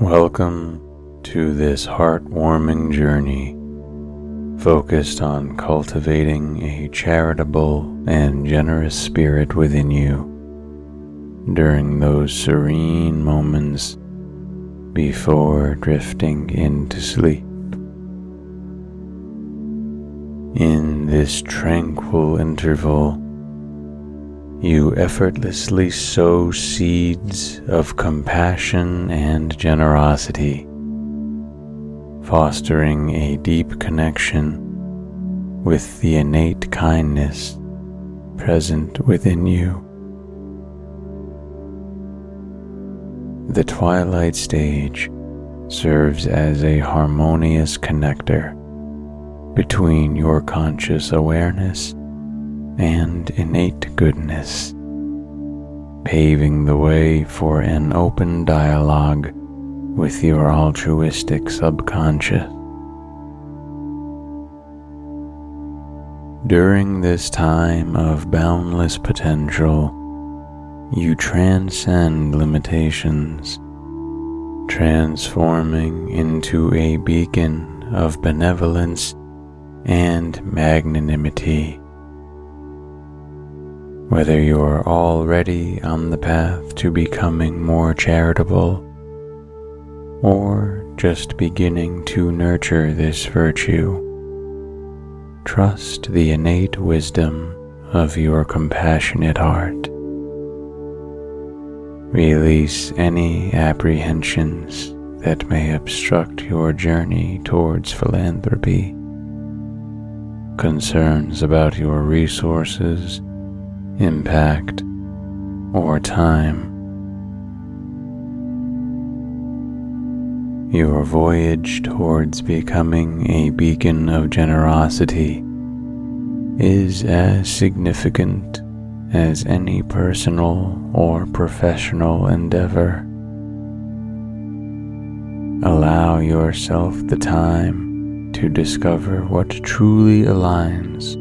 Welcome to this heartwarming journey focused on cultivating a charitable and generous spirit within you during those serene moments before drifting into sleep. In this tranquil interval, you effortlessly sow seeds of compassion and generosity, fostering a deep connection with the innate kindness present within you. The twilight stage serves as a harmonious connector between your conscious awareness and innate goodness, paving the way for an open dialogue with your altruistic subconscious. During this time of boundless potential, you transcend limitations, transforming into a beacon of benevolence and magnanimity. Whether you're already on the path to becoming more charitable or just beginning to nurture this virtue, trust the innate wisdom of your compassionate heart. Release any apprehensions that may obstruct your journey towards philanthropy. Concerns about your resources impact, or time. Your voyage towards becoming a beacon of generosity is as significant as any personal or professional endeavor. Allow yourself the time to discover what truly aligns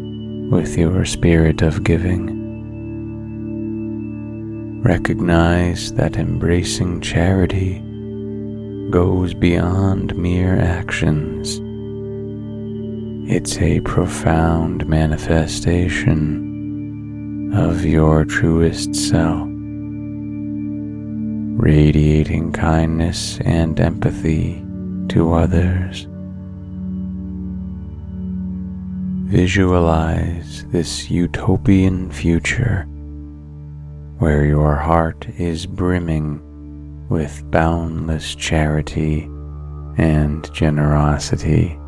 with your spirit of giving. Recognize that embracing charity goes beyond mere actions. It's a profound manifestation of your truest self, radiating kindness and empathy to others. Visualize this utopian future where your heart is brimming with boundless charity and generosity.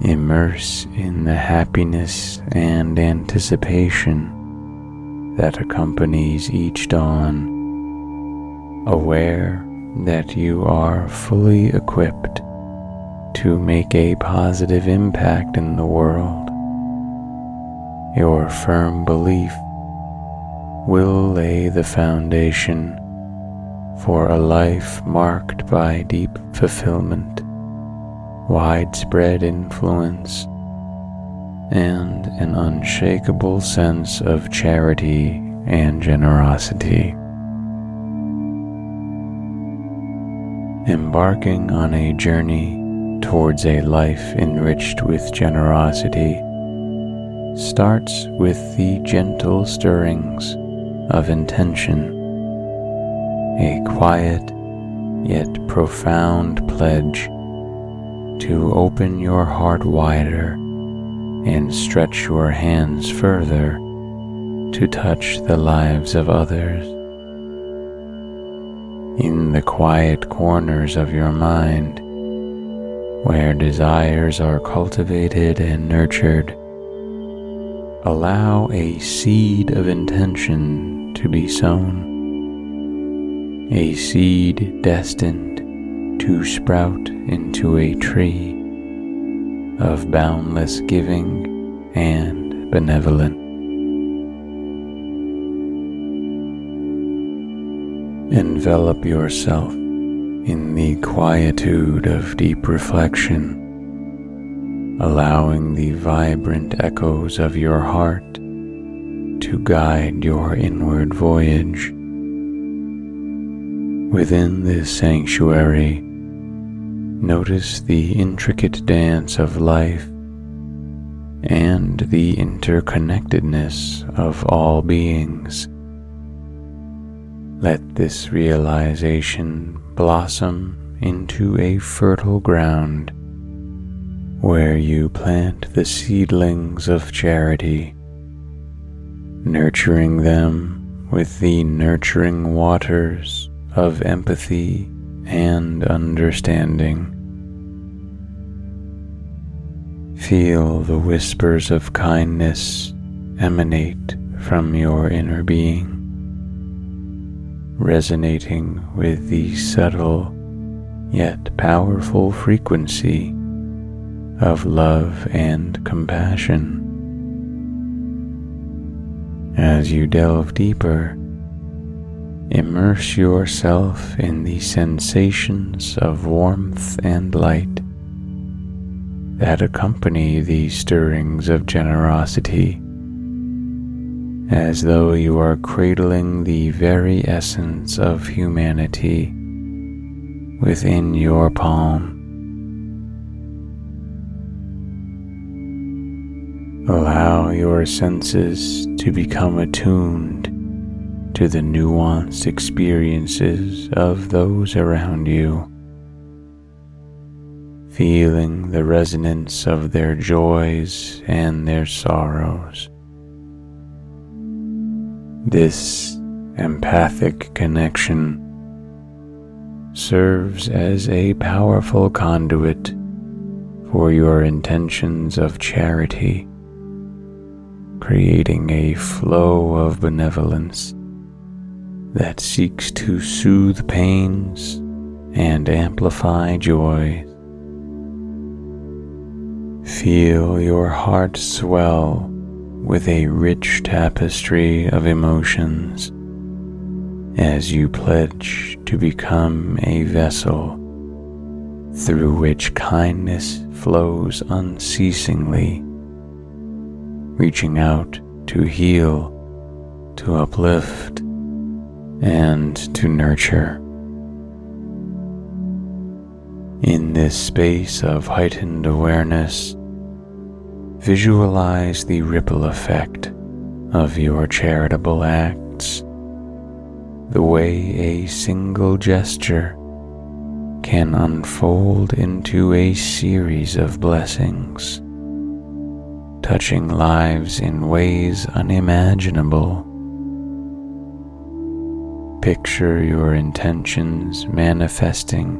Immerse in the happiness and anticipation that accompanies each dawn, aware that you are fully equipped to make a positive impact in the world. Your firm belief will lay the foundation for a life marked by deep fulfillment, widespread influence, and an unshakable sense of charity and generosity. Embarking on a journey towards a life enriched with generosity starts with the gentle stirrings of intention, a quiet yet profound pledge to open your heart wider and stretch your hands further to touch the lives of others. In the quiet corners of your mind, where desires are cultivated and nurtured, allow a seed of intention to be sown, a seed destined to sprout into a tree of boundless giving and benevolence. Envelop yourself in the quietude of deep reflection, allowing the vibrant echoes of your heart to guide your inward voyage. Within this sanctuary, notice the intricate dance of life and the interconnectedness of all beings. Let this realization blossom into a fertile ground where you plant the seedlings of charity, nurturing them with the nurturing waters of empathy and understanding. Feel the whispers of kindness emanate from your inner being, resonating with the subtle yet powerful frequency of love and compassion. As you delve deeper, Immerse yourself in the sensations of warmth and light that accompany these stirrings of generosity, as though you are cradling the very essence of humanity within your palm. Allow your senses to become attuned to the nuanced experiences of those around you, feeling the resonance of their joys and their sorrows. This empathic connection serves as a powerful conduit for your intentions of charity, creating a flow of benevolence that seeks to soothe pains and amplify joy. Feel your heart swell with a rich tapestry of emotions as you pledge to become a vessel through which kindness flows unceasingly, reaching out to heal, to uplift, and to nurture. In this space of heightened awareness, visualize the ripple effect of your charitable acts, the way a single gesture can unfold into a series of blessings, touching lives in ways unimaginable Picture your intentions manifesting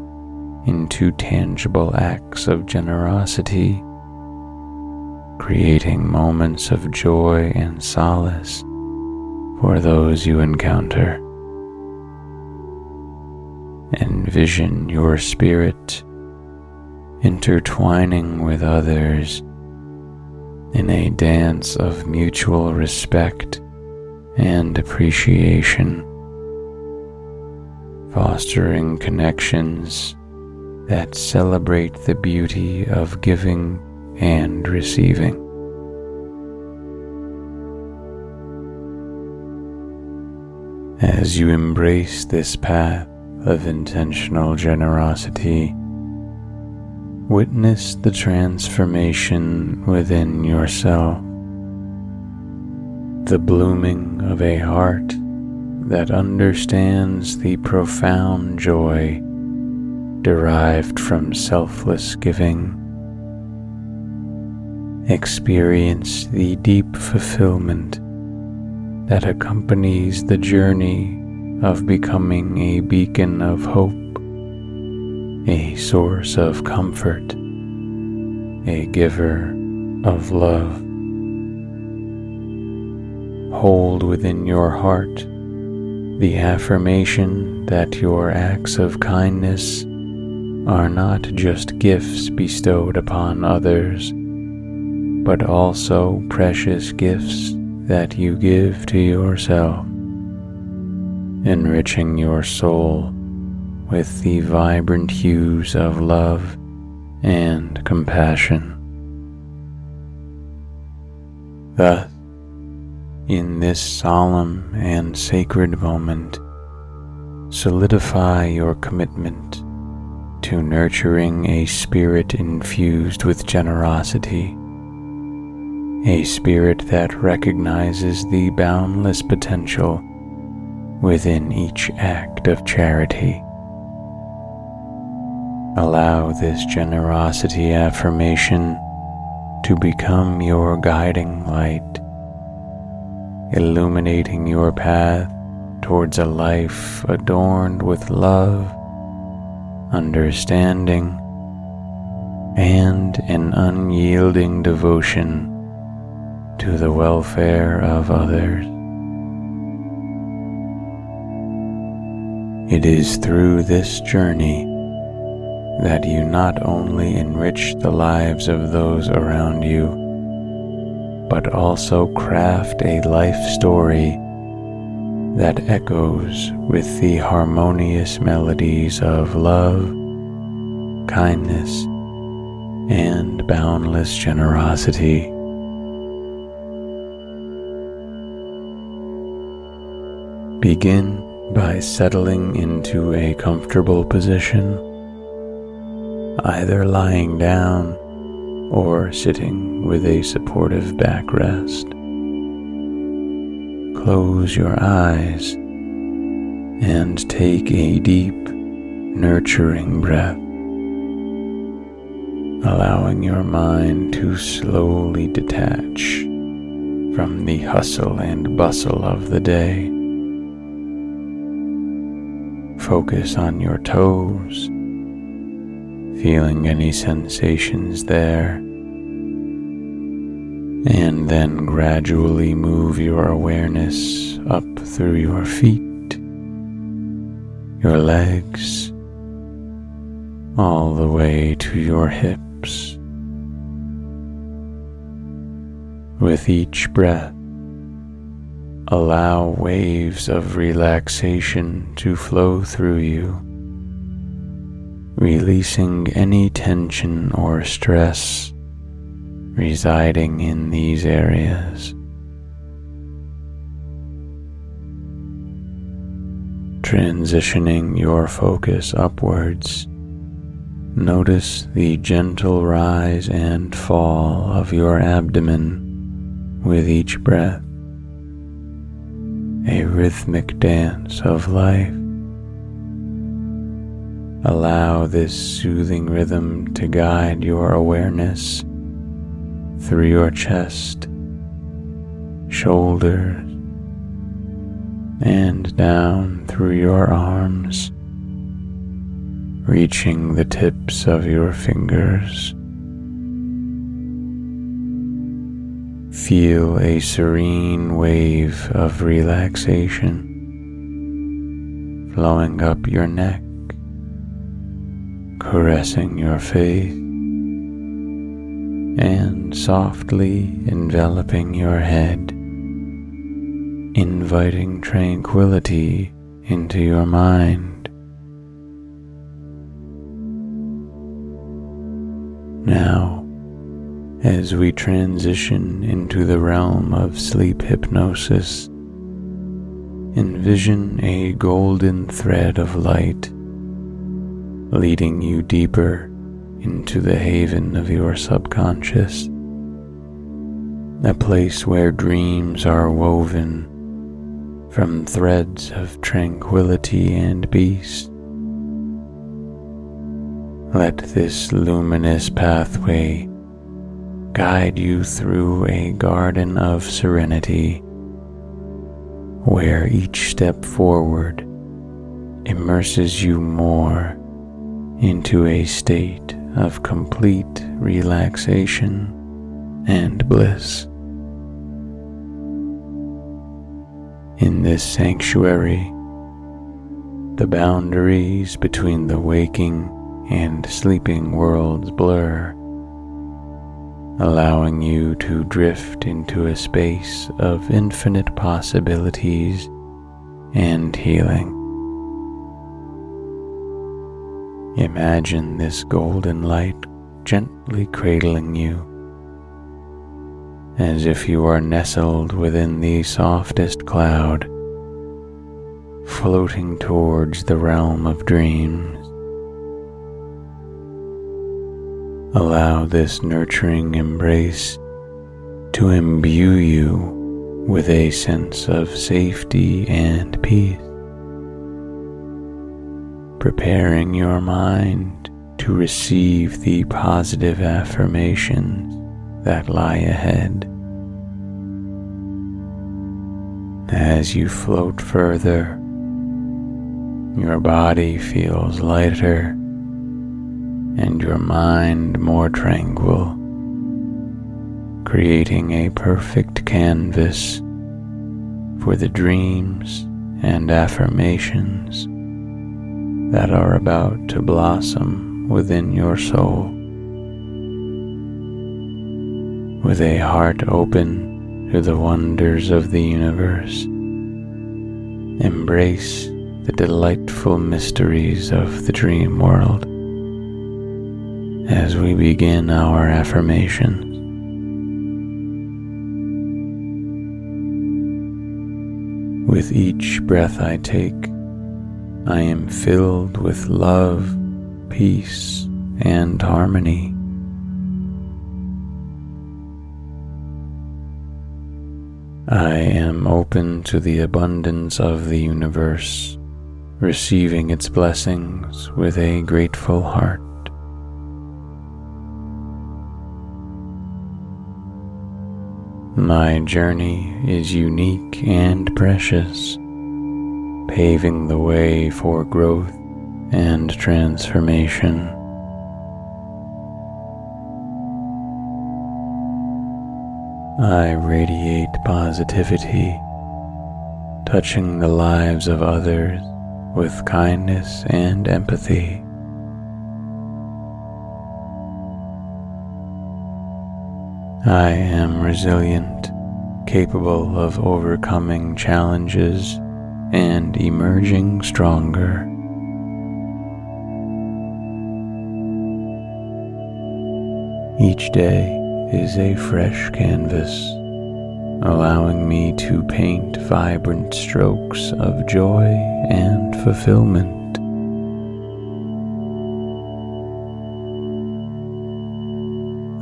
into tangible acts of generosity, creating moments of joy and solace for those you encounter. Envision your spirit intertwining with others in a dance of mutual respect and appreciation fostering connections that celebrate the beauty of giving and receiving. As you embrace this path of intentional generosity, witness the transformation within yourself, the blooming of a heart that understands the profound joy derived from selfless giving. Experience the deep fulfillment that accompanies the journey of becoming a beacon of hope, a source of comfort, a giver of love. Hold within your heart the affirmation that your acts of kindness are not just gifts bestowed upon others, but also precious gifts that you give to yourself, enriching your soul with the vibrant hues of love and compassion. Thus, in this solemn and sacred moment, solidify your commitment to nurturing a spirit infused with generosity, a spirit that recognizes the boundless potential within each act of charity. Allow this generosity affirmation to become your guiding light, illuminating your path towards a life adorned with love, understanding, and an unyielding devotion to the welfare of others. It is through this journey that you not only enrich the lives of those around you, but also craft a life story that echoes with the harmonious melodies of love, kindness, and boundless generosity. Begin by settling into a comfortable position either lying down or sitting with a supportive backrest. Close your eyes and take a deep, nurturing breath, allowing your mind to slowly detach from the hustle and bustle of the day. Focus on your toes feeling any sensations there, and then gradually move your awareness up through your feet, your legs, all the way to your hips. With each breath, allow waves of relaxation to flow through you releasing any tension or stress residing in these areas. Transitioning your focus upwards, notice the gentle rise and fall of your abdomen with each breath, a rhythmic dance of life. Allow this soothing rhythm to guide your awareness through your chest, shoulders, and down through your arms, reaching the tips of your fingers. Feel a serene wave of relaxation flowing up your neck caressing your face and softly enveloping your head, inviting tranquility into your mind. Now, as we transition into the realm of sleep hypnosis, envision a golden thread of light leading you deeper into the haven of your subconscious, a place where dreams are woven from threads of tranquility and peace. Let this luminous pathway guide you through a garden of serenity where each step forward immerses you more into a state of complete relaxation and bliss. In this sanctuary, the boundaries between the waking and sleeping worlds blur, allowing you to drift into a space of infinite possibilities and healing. Imagine this golden light gently cradling you, as if you are nestled within the softest cloud, floating towards the realm of dreams. Allow this nurturing embrace to imbue you with a sense of safety and peace, preparing your mind to receive the positive affirmations that lie ahead. As you float further, your body feels lighter and your mind more tranquil, creating a perfect canvas for the dreams and affirmations that are about to blossom within your soul. With a heart open to the wonders of the universe, embrace the delightful mysteries of the dream world as we begin our affirmations. With each breath I take, I am filled with love, peace, and harmony. I am open to the abundance of the universe, receiving its blessings with a grateful heart. My journey is unique and precious, paving the way for growth and transformation. I radiate positivity, touching the lives of others with kindness and empathy. I am resilient, capable of overcoming challenges and emerging stronger. Each day is a fresh canvas, allowing me to paint vibrant strokes of joy and fulfillment.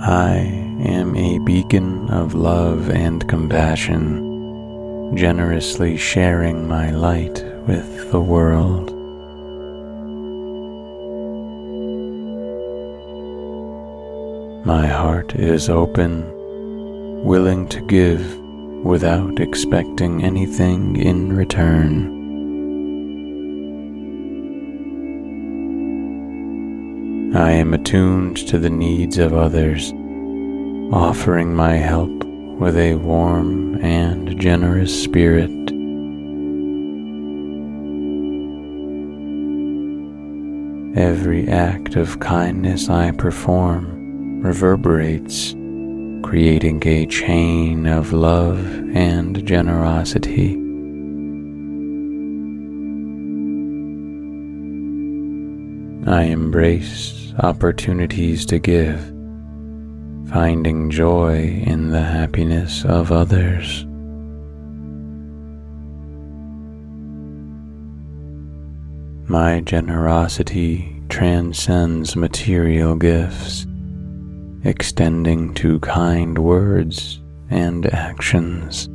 I am a beacon of love and compassion, generously sharing my light with the world. My heart is open, willing to give without expecting anything in return. I am attuned to the needs of others offering my help with a warm and generous spirit. Every act of kindness I perform reverberates, creating a chain of love and generosity. I embrace opportunities to give finding joy in the happiness of others. My generosity transcends material gifts, extending to kind words and actions.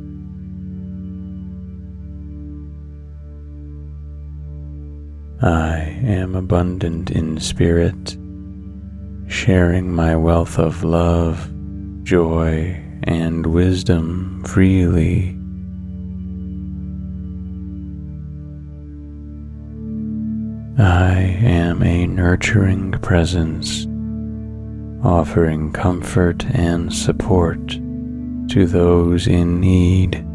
I am abundant in spirit sharing my wealth of love, joy, and wisdom freely. I am a nurturing presence, offering comfort and support to those in need.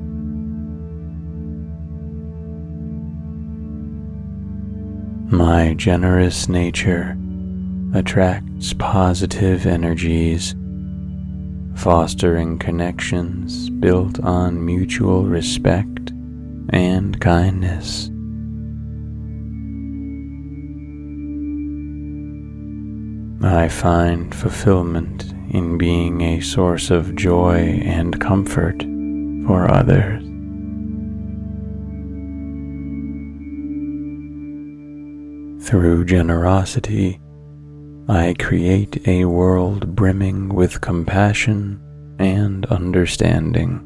My generous nature attracts positive energies, fostering connections built on mutual respect and kindness. I find fulfillment in being a source of joy and comfort for others. Through generosity, I create a world brimming with compassion and understanding.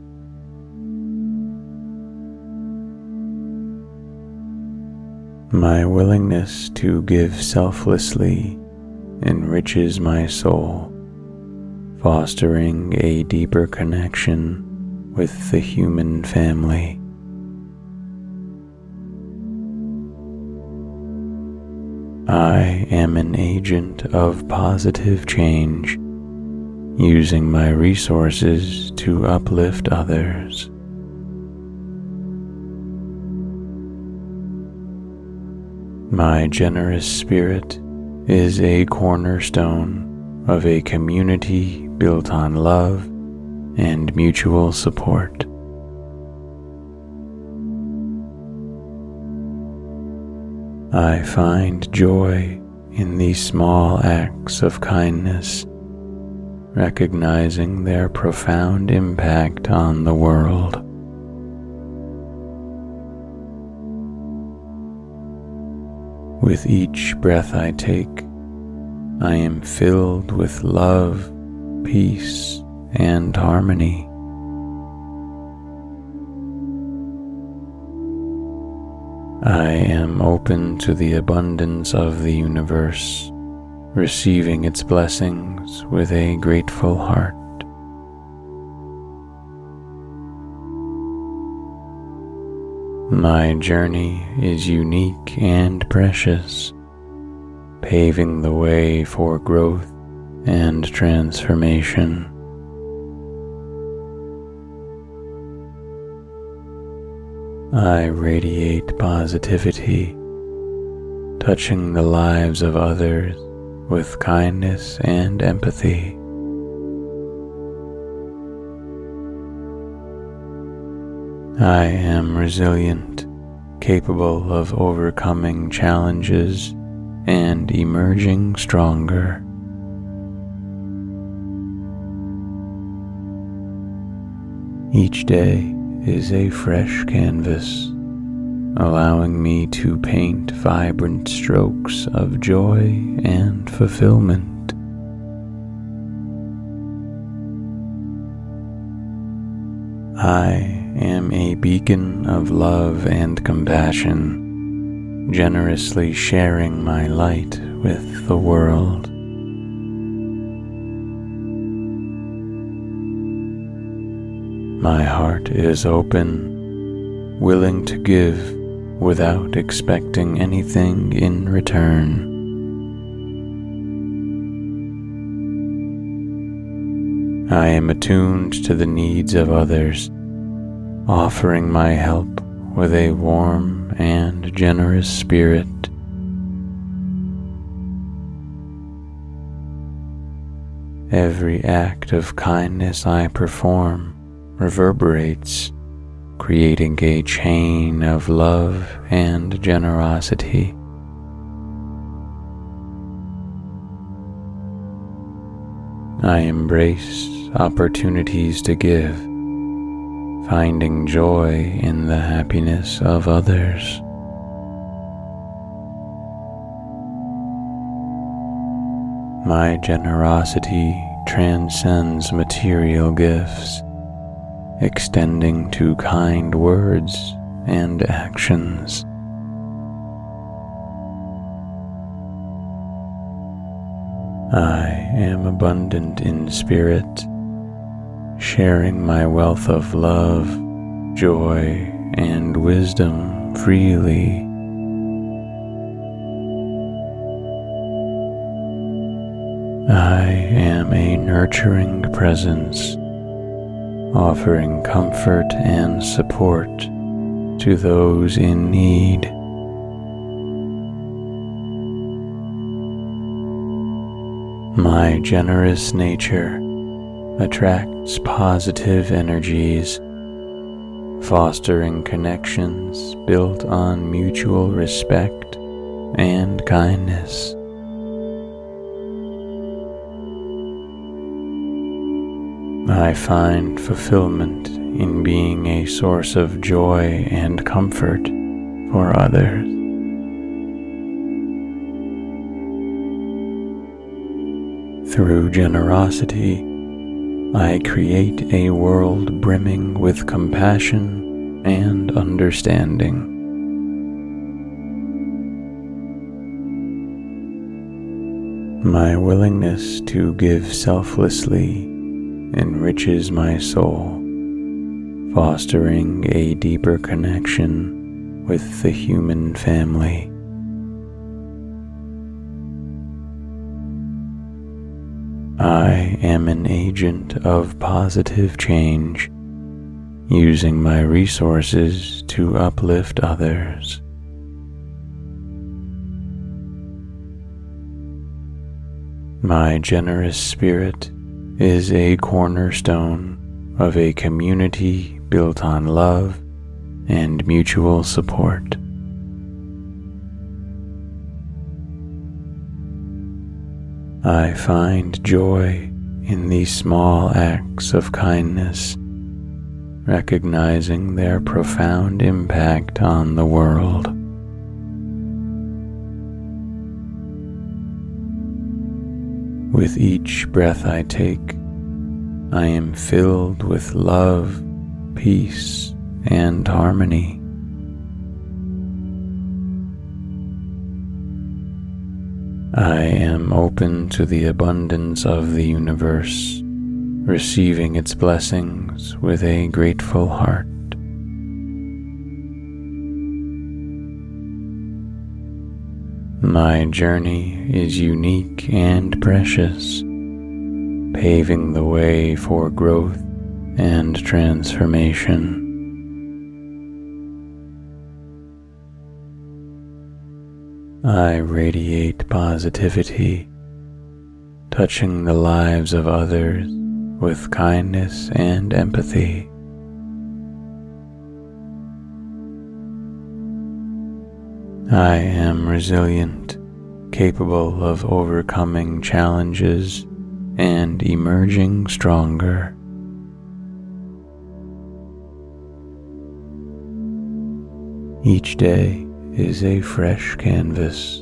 My willingness to give selflessly enriches my soul, fostering a deeper connection with the human family. I am an agent of positive change, using my resources to uplift others. My generous spirit is a cornerstone of a community built on love and mutual support. I find joy in these small acts of kindness, recognizing their profound impact on the world. With each breath I take, I am filled with love, peace, and harmony. I am open to the abundance of the universe, receiving its blessings with a grateful heart. My journey is unique and precious, paving the way for growth and transformation. I radiate positivity, touching the lives of others with kindness and empathy. I am resilient, capable of overcoming challenges and emerging stronger. Each day is a fresh canvas, allowing me to paint vibrant strokes of joy and fulfillment. I am a beacon of love and compassion, generously sharing my light with the world. My heart is open, willing to give without expecting anything in return. I am attuned to the needs of others, offering my help with a warm and generous spirit. Every act of kindness I perform reverberates, creating a chain of love and generosity. I embrace opportunities to give, finding joy in the happiness of others. My generosity transcends material gifts extending to kind words and actions. I am abundant in spirit, sharing my wealth of love, joy, and wisdom freely. I am a nurturing presence offering comfort and support to those in need. My generous nature attracts positive energies, fostering connections built on mutual respect and kindness. I find fulfillment in being a source of joy and comfort for others. Through generosity, I create a world brimming with compassion and understanding. My willingness to give selflessly enriches my soul, fostering a deeper connection with the human family. I am an agent of positive change, using my resources to uplift others. My generous spirit is a cornerstone of a community built on love and mutual support. I find joy in these small acts of kindness, recognizing their profound impact on the world. With each breath I take, I am filled with love, peace, and harmony. I am open to the abundance of the universe, receiving its blessings with a grateful heart. My journey is unique and precious, paving the way for growth and transformation. I radiate positivity, touching the lives of others with kindness and empathy. I am resilient, capable of overcoming challenges and emerging stronger. Each day is a fresh canvas,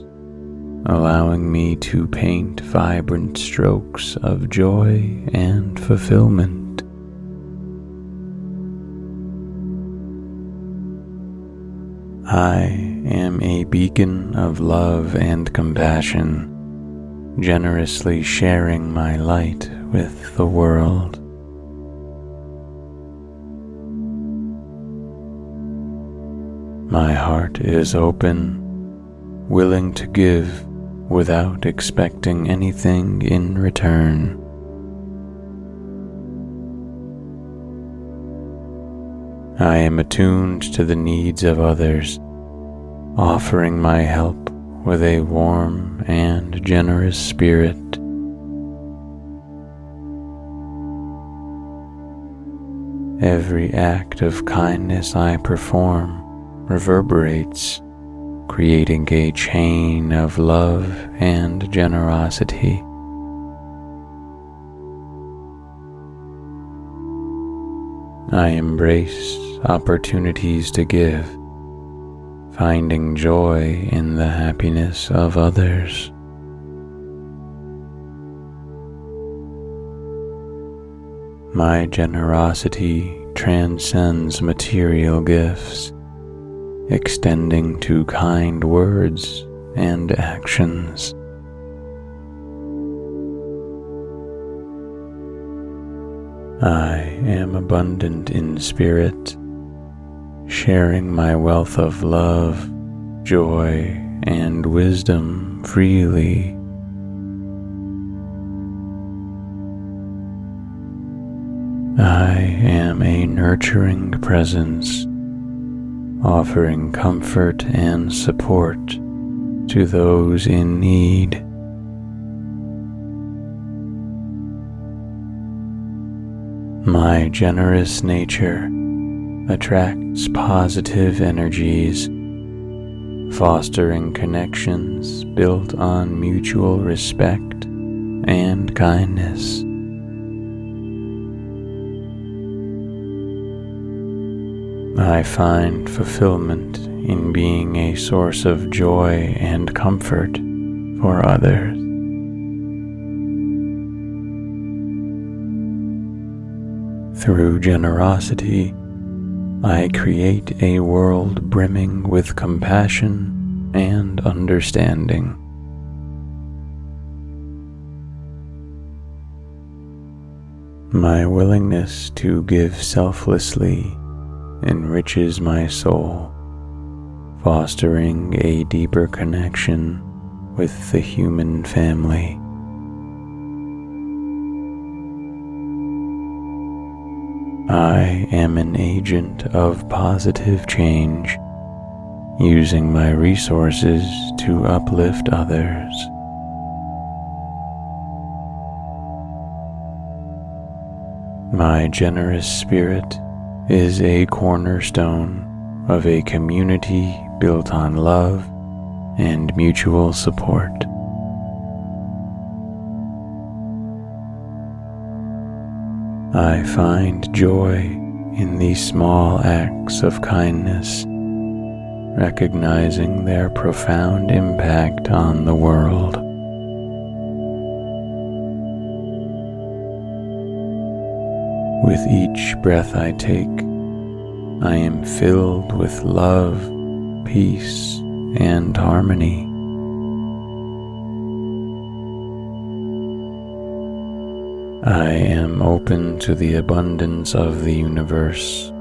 allowing me to paint vibrant strokes of joy and fulfillment. I am a beacon of love and compassion, generously sharing my light with the world. My heart is open, willing to give without expecting anything in return. I am attuned to the needs of others, offering my help with a warm and generous spirit. Every act of kindness I perform reverberates, creating a chain of love and generosity. I embrace opportunities to give, finding joy in the happiness of others. My generosity transcends material gifts, extending to kind words and actions. I am abundant in spirit, sharing my wealth of love, joy, and wisdom freely. I am a nurturing presence, offering comfort and support to those in need. My generous nature attracts positive energies, fostering connections built on mutual respect and kindness. I find fulfillment in being a source of joy and comfort for others. Through generosity, I create a world brimming with compassion and understanding. My willingness to give selflessly enriches my soul, fostering a deeper connection with the human family. I am an agent of positive change, using my resources to uplift others. My generous spirit is a cornerstone of a community built on love and mutual support. I find joy in these small acts of kindness, recognizing their profound impact on the world. With each breath I take, I am filled with love, peace, and harmony. I am open to the abundance of the universe,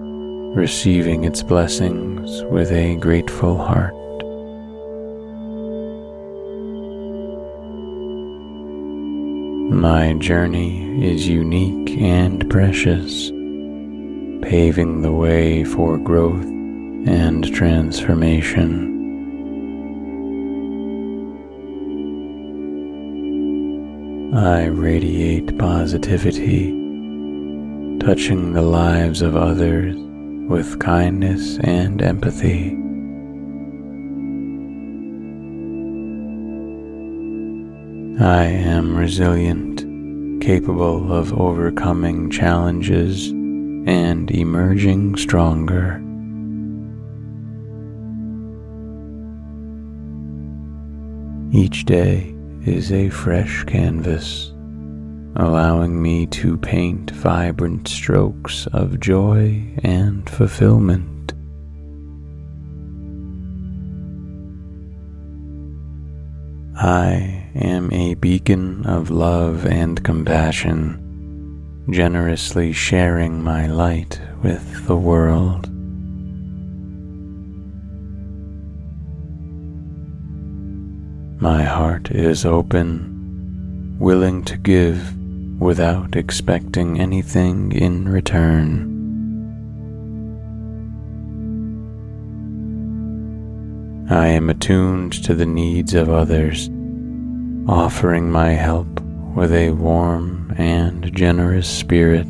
receiving its blessings with a grateful heart. My journey is unique and precious, paving the way for growth and transformation. I radiate positivity, touching the lives of others with kindness and empathy. I am resilient, capable of overcoming challenges and emerging stronger. Each day is a fresh canvas, allowing me to paint vibrant strokes of joy and fulfillment. I am a beacon of love and compassion, generously sharing my light with the world. My heart is open, willing to give without expecting anything in return. I am attuned to the needs of others, offering my help with a warm and generous spirit.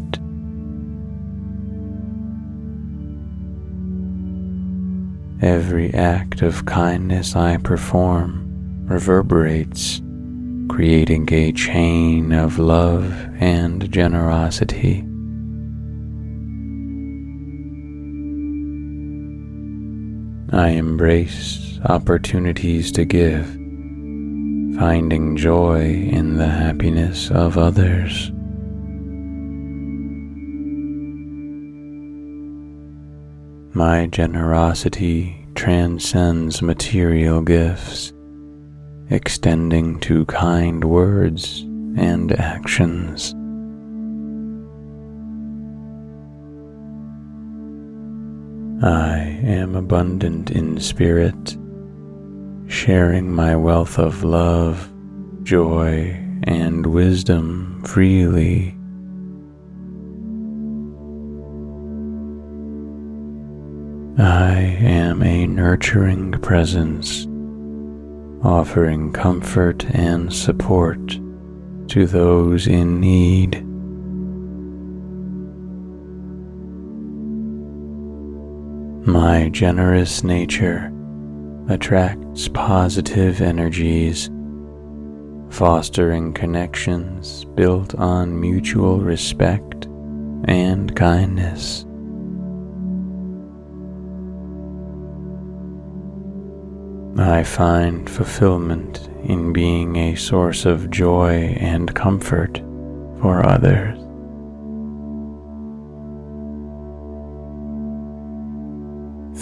Every act of kindness I perform reverberates, creating a chain of love and generosity. I embrace opportunities to give, finding joy in the happiness of others. My generosity transcends material gifts extending to kind words and actions. I am abundant in spirit, sharing my wealth of love, joy, and wisdom freely. I am a nurturing presence offering comfort and support to those in need. My generous nature attracts positive energies, fostering connections built on mutual respect and kindness. I find fulfillment in being a source of joy and comfort for others.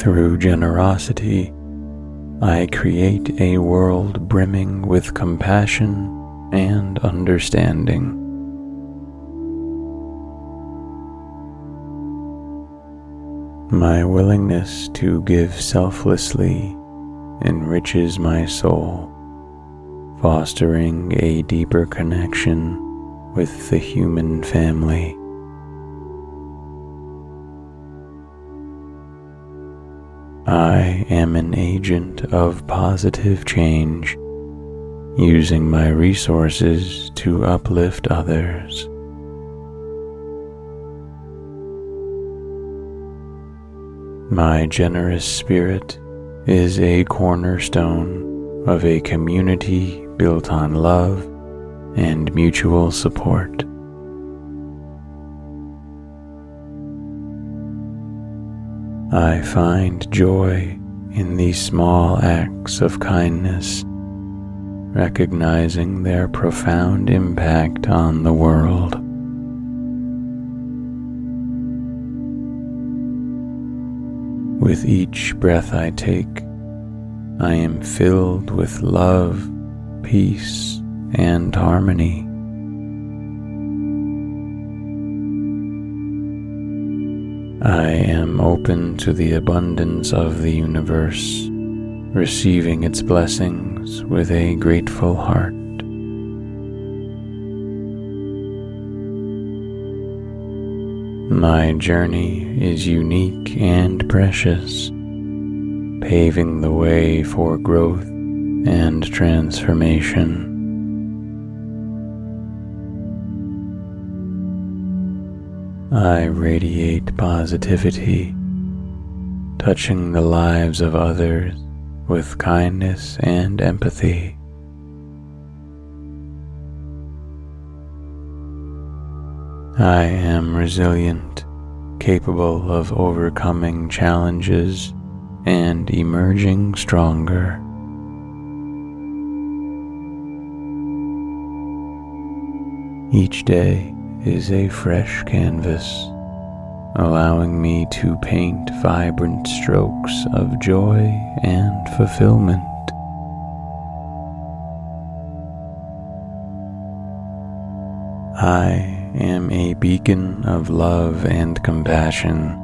Through generosity, I create a world brimming with compassion and understanding. My willingness to give selflessly enriches my soul, fostering a deeper connection with the human family. I am an agent of positive change, using my resources to uplift others. My generous spirit is a cornerstone of a community built on love and mutual support. I find joy in these small acts of kindness, recognizing their profound impact on the world. With each breath I take, I am filled with love, peace, and harmony. I am open to the abundance of the universe, receiving its blessings with a grateful heart. My journey is unique and precious, paving the way for growth and transformation. I radiate positivity, touching the lives of others with kindness and empathy. I am resilient, capable of overcoming challenges and emerging stronger. Each day is a fresh canvas, allowing me to paint vibrant strokes of joy and fulfillment. I beacon of love and compassion,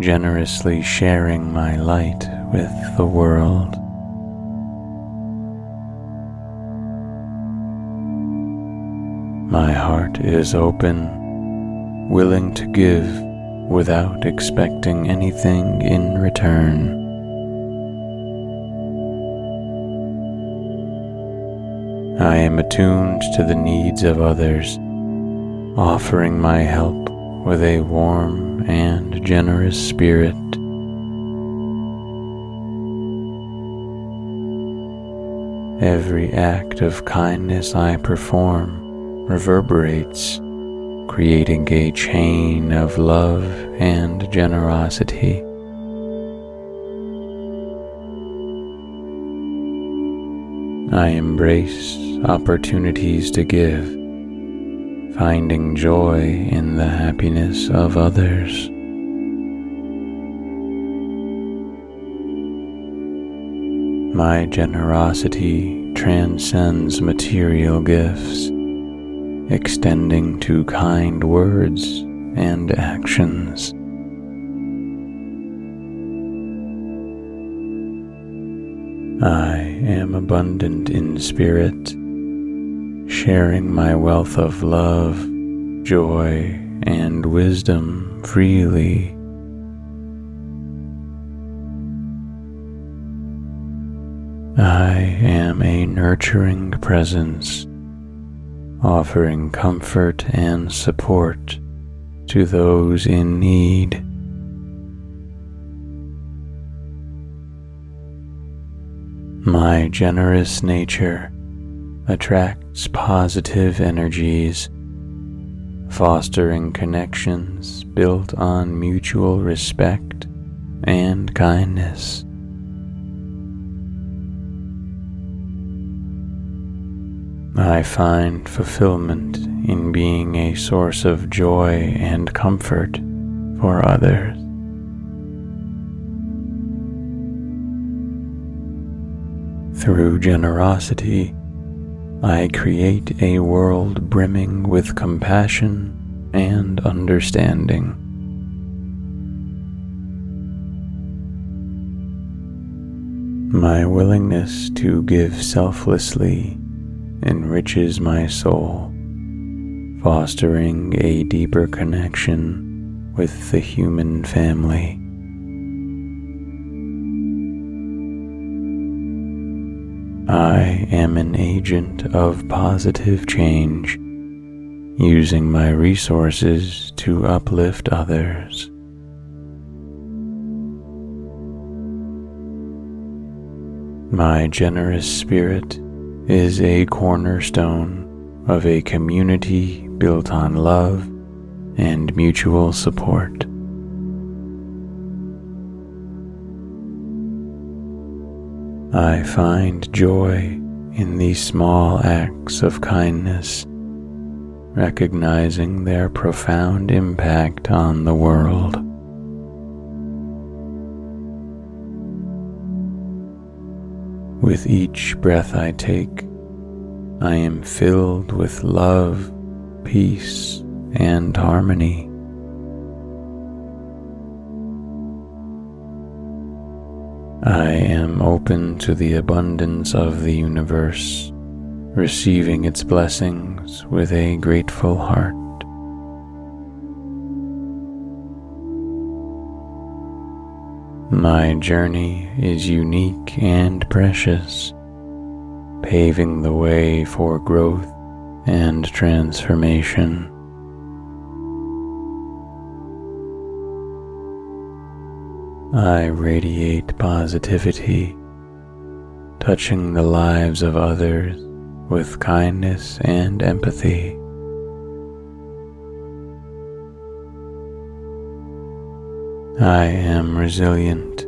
generously sharing my light with the world. My heart is open, willing to give without expecting anything in return. I am attuned to the needs of others offering my help with a warm and generous spirit. Every act of kindness I perform reverberates, creating a chain of love and generosity. I embrace opportunities to give finding joy in the happiness of others. My generosity transcends material gifts, extending to kind words and actions. I am abundant in spirit sharing my wealth of love, joy, and wisdom freely. I am a nurturing presence, offering comfort and support to those in need. My generous nature attracts positive energies, fostering connections built on mutual respect and kindness. I find fulfillment in being a source of joy and comfort for others. Through generosity, I create a world brimming with compassion and understanding. My willingness to give selflessly enriches my soul, fostering a deeper connection with the human family. I am an agent of positive change, using my resources to uplift others. My generous spirit is a cornerstone of a community built on love and mutual support. I find joy in these small acts of kindness, recognizing their profound impact on the world. With each breath I take, I am filled with love, peace, and harmony. I am open to the abundance of the universe, receiving its blessings with a grateful heart. My journey is unique and precious, paving the way for growth and transformation. I radiate positivity, touching the lives of others with kindness and empathy. I am resilient,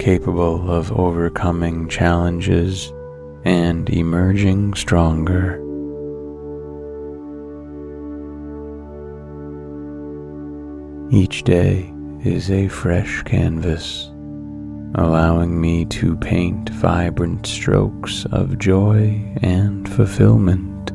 capable of overcoming challenges and emerging stronger. Each day is a fresh canvas, allowing me to paint vibrant strokes of joy and fulfillment.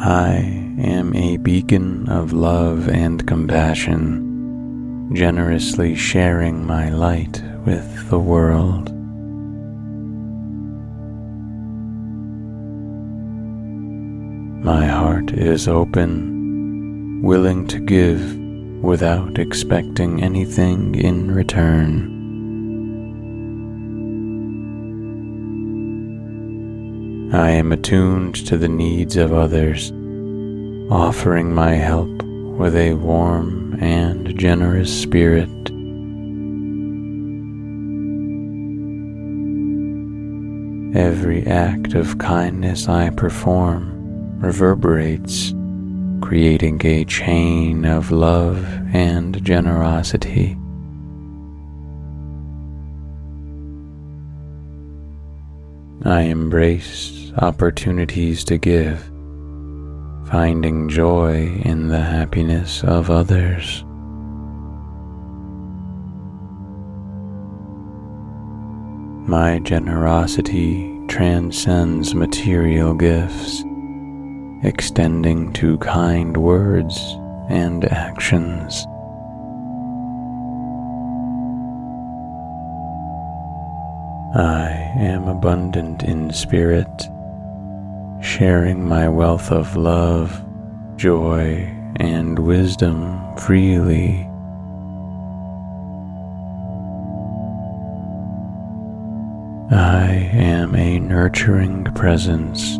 I am a beacon of love and compassion, generously sharing my light with the world. My heart is open, willing to give without expecting anything in return. I am attuned to the needs of others, offering my help with a warm and generous spirit. Every act of kindness I perform reverberates, creating a chain of love and generosity. I embrace opportunities to give, finding joy in the happiness of others. My generosity transcends material gifts extending to kind words and actions. I am abundant in spirit, sharing my wealth of love, joy, and wisdom freely. I am a nurturing presence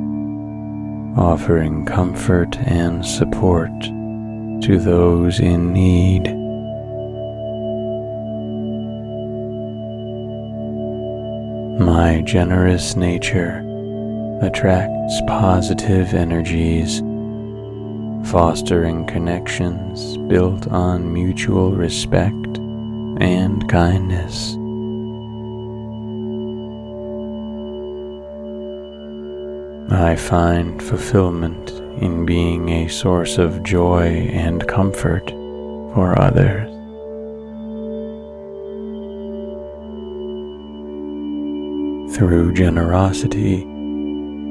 offering comfort and support to those in need. My generous nature attracts positive energies, fostering connections built on mutual respect and kindness. I find fulfillment in being a source of joy and comfort for others. Through generosity,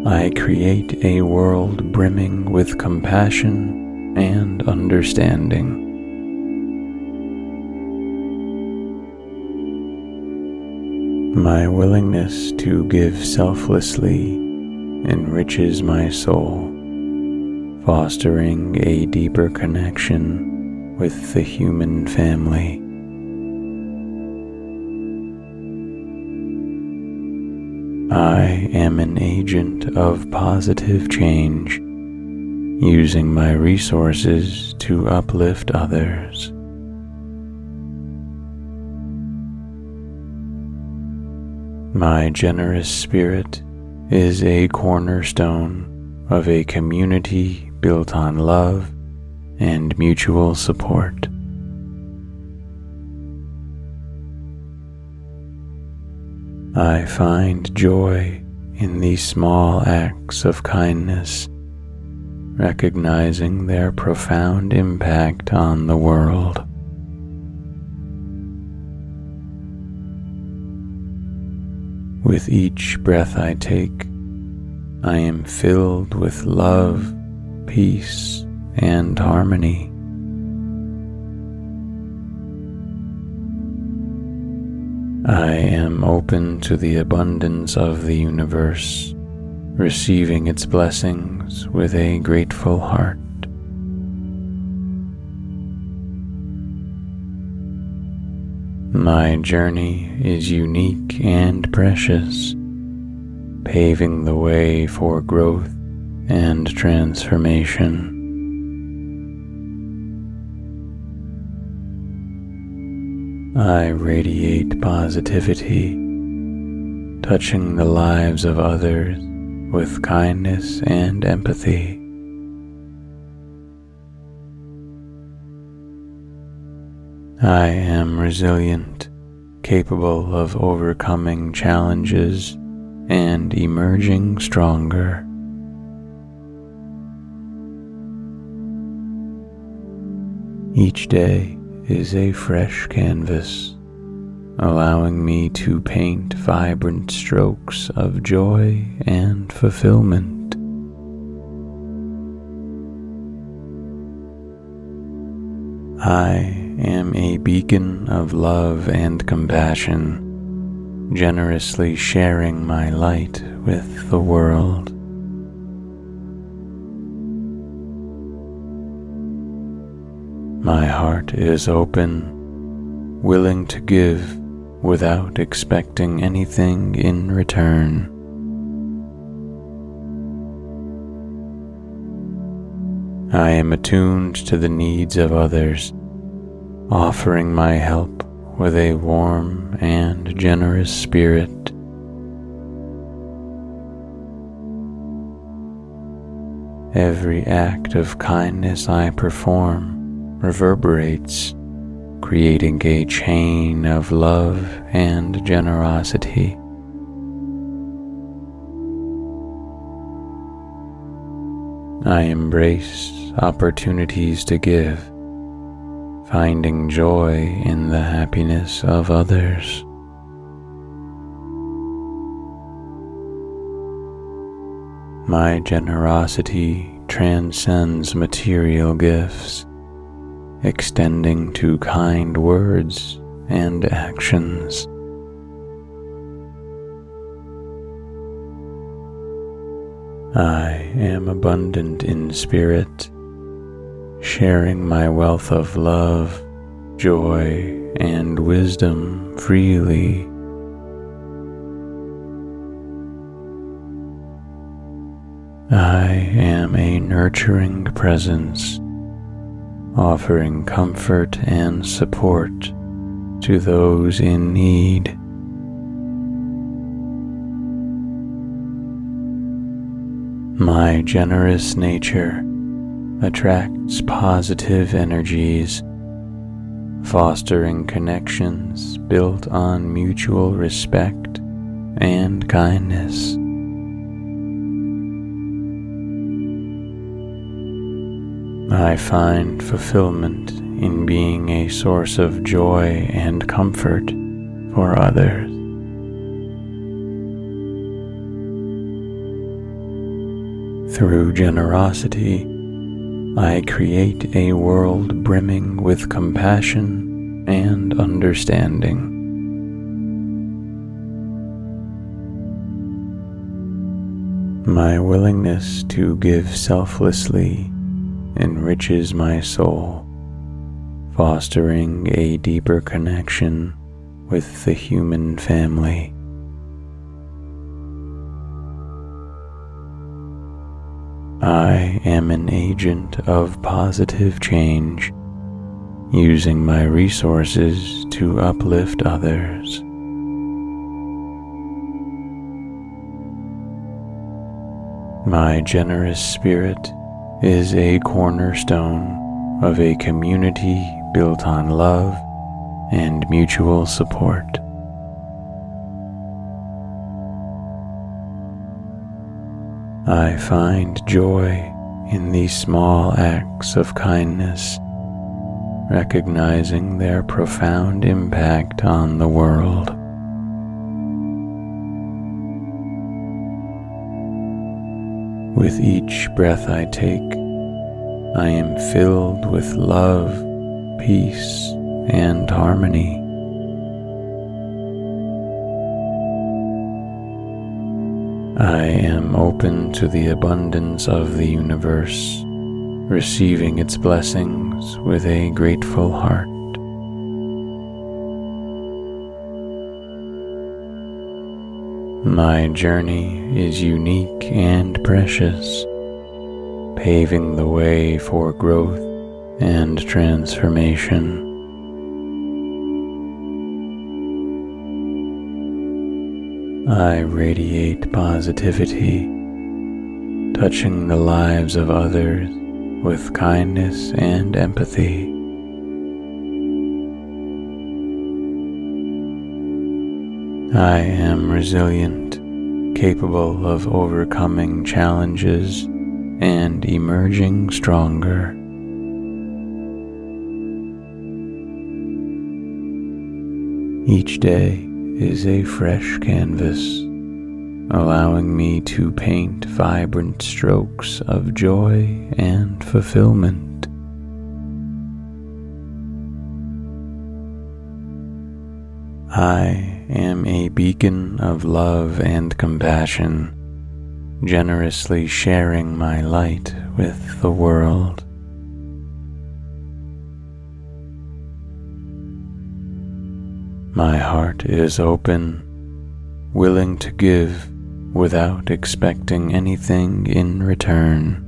I create a world brimming with compassion and understanding. My willingness to give selflessly enriches my soul, fostering a deeper connection with the human family. I am an agent of positive change, using my resources to uplift others. My generous spirit is a cornerstone of a community built on love and mutual support. I find joy in these small acts of kindness, recognizing their profound impact on the world. With each breath I take, I am filled with love, peace, and harmony. I am open to the abundance of the universe, receiving its blessings with a grateful heart. My journey is unique and precious, paving the way for growth and transformation. I radiate positivity, touching the lives of others with kindness and empathy. I am resilient, capable of overcoming challenges and emerging stronger. Each day is a fresh canvas, allowing me to paint vibrant strokes of joy and fulfillment. I am a beacon of love and compassion, generously sharing my light with the world. My heart is open, willing to give without expecting anything in return. I am attuned to the needs of others offering my help with a warm and generous spirit. Every act of kindness I perform reverberates, creating a chain of love and generosity. I embrace opportunities to give finding joy in the happiness of others. My generosity transcends material gifts, extending to kind words and actions. I am abundant in spirit sharing my wealth of love, joy, and wisdom freely. I am a nurturing presence, offering comfort and support to those in need. My generous nature attracts positive energies, fostering connections built on mutual respect and kindness. I find fulfillment in being a source of joy and comfort for others. Through generosity, I create a world brimming with compassion and understanding. My willingness to give selflessly enriches my soul, fostering a deeper connection with the human family. I am an agent of positive change, using my resources to uplift others. My generous spirit is a cornerstone of a community built on love and mutual support. I find joy in these small acts of kindness, recognizing their profound impact on the world. With each breath I take, I am filled with love, peace, and harmony. I am open to the abundance of the universe, receiving its blessings with a grateful heart. My journey is unique and precious, paving the way for growth and transformation. I radiate positivity, touching the lives of others with kindness and empathy. I am resilient, capable of overcoming challenges and emerging stronger. Each day is a fresh canvas, allowing me to paint vibrant strokes of joy and fulfillment. I am a beacon of love and compassion, generously sharing my light with the world. My heart is open, willing to give without expecting anything in return.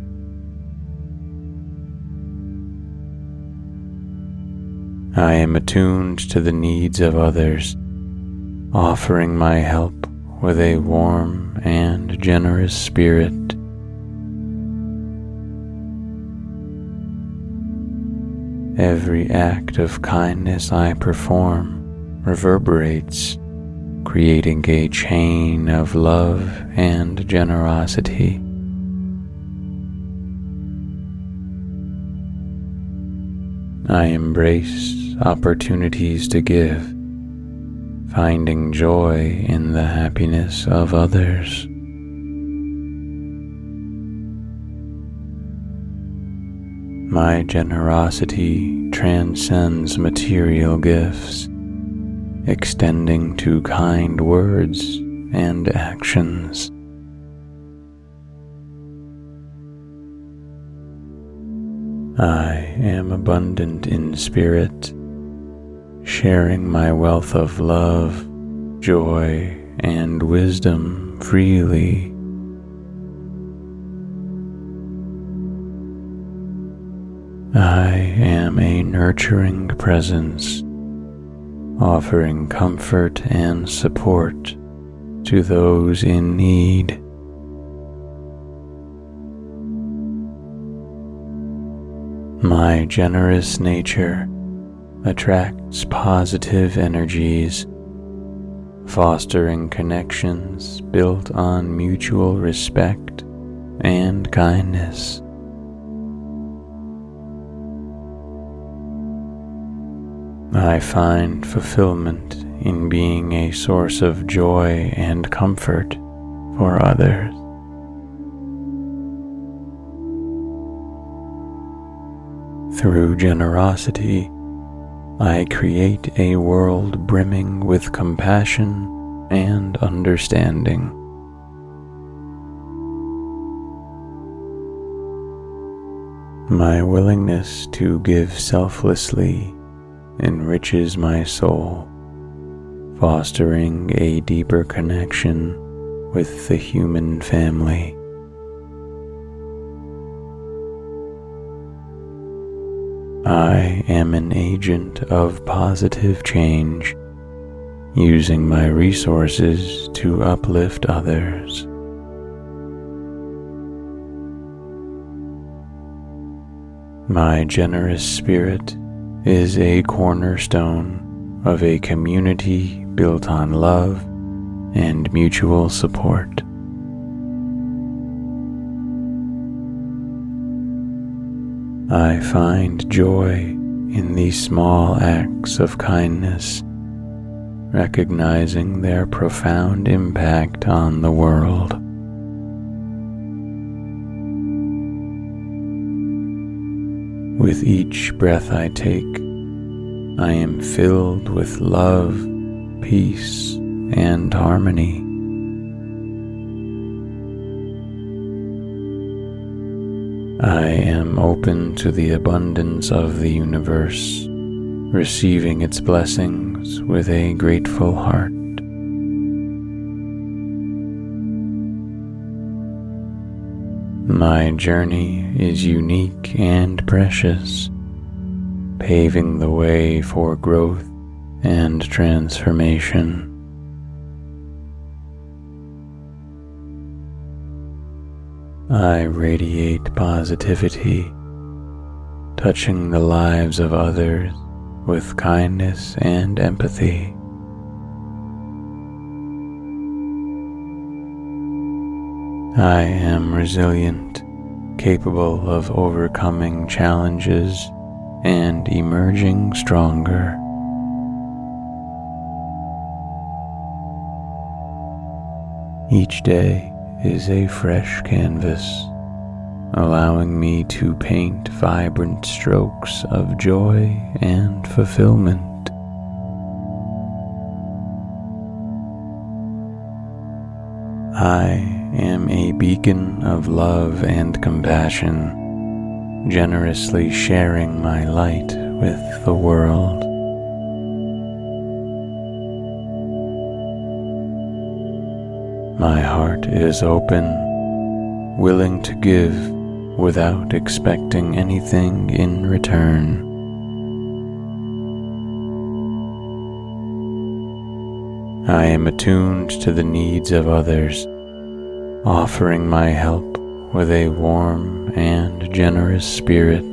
I am attuned to the needs of others offering my help with a warm and generous spirit. Every act of kindness I perform reverberates, creating a chain of love and generosity. I embrace opportunities to give finding joy in the happiness of others. My generosity transcends material gifts, extending to kind words and actions. I am abundant in spirit sharing my wealth of love, joy, and wisdom freely. I am a nurturing presence, offering comfort and support to those in need. My generous nature attracts positive energies, fostering connections built on mutual respect and kindness. I find fulfillment in being a source of joy and comfort for others. Through generosity, I create a world brimming with compassion and understanding. My willingness to give selflessly enriches my soul, fostering a deeper connection with the human family. I am an agent of positive change, using my resources to uplift others. My generous spirit is a cornerstone of a community built on love and mutual support. I find joy in these small acts of kindness, recognizing their profound impact on the world. With each breath I take, I am filled with love, peace, and harmony. I am open to the abundance of the universe, receiving its blessings with a grateful heart. My journey is unique and precious, paving the way for growth and transformation. I radiate positivity, touching the lives of others with kindness and empathy. I am resilient, capable of overcoming challenges and emerging stronger. Each day is a fresh canvas, allowing me to paint vibrant strokes of joy and fulfillment. I am a beacon of love and compassion, generously sharing my light with the world. My heart is open, willing to give without expecting anything in return. I am attuned to the needs of others, offering my help with a warm and generous spirit.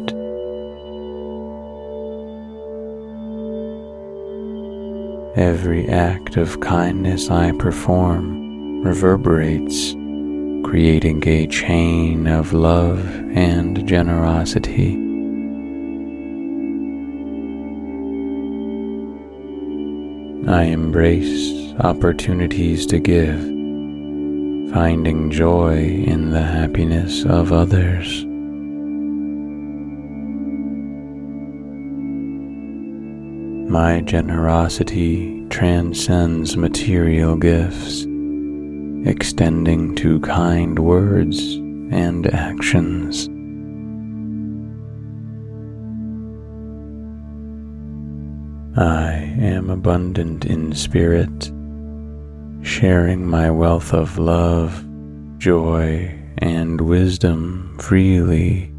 Every act of kindness I perform reverberates, creating a chain of love and generosity. I embrace opportunities to give, finding joy in the happiness of others. My generosity transcends material gifts extending to kind words and actions. I am abundant in spirit, sharing my wealth of love, joy, and wisdom freely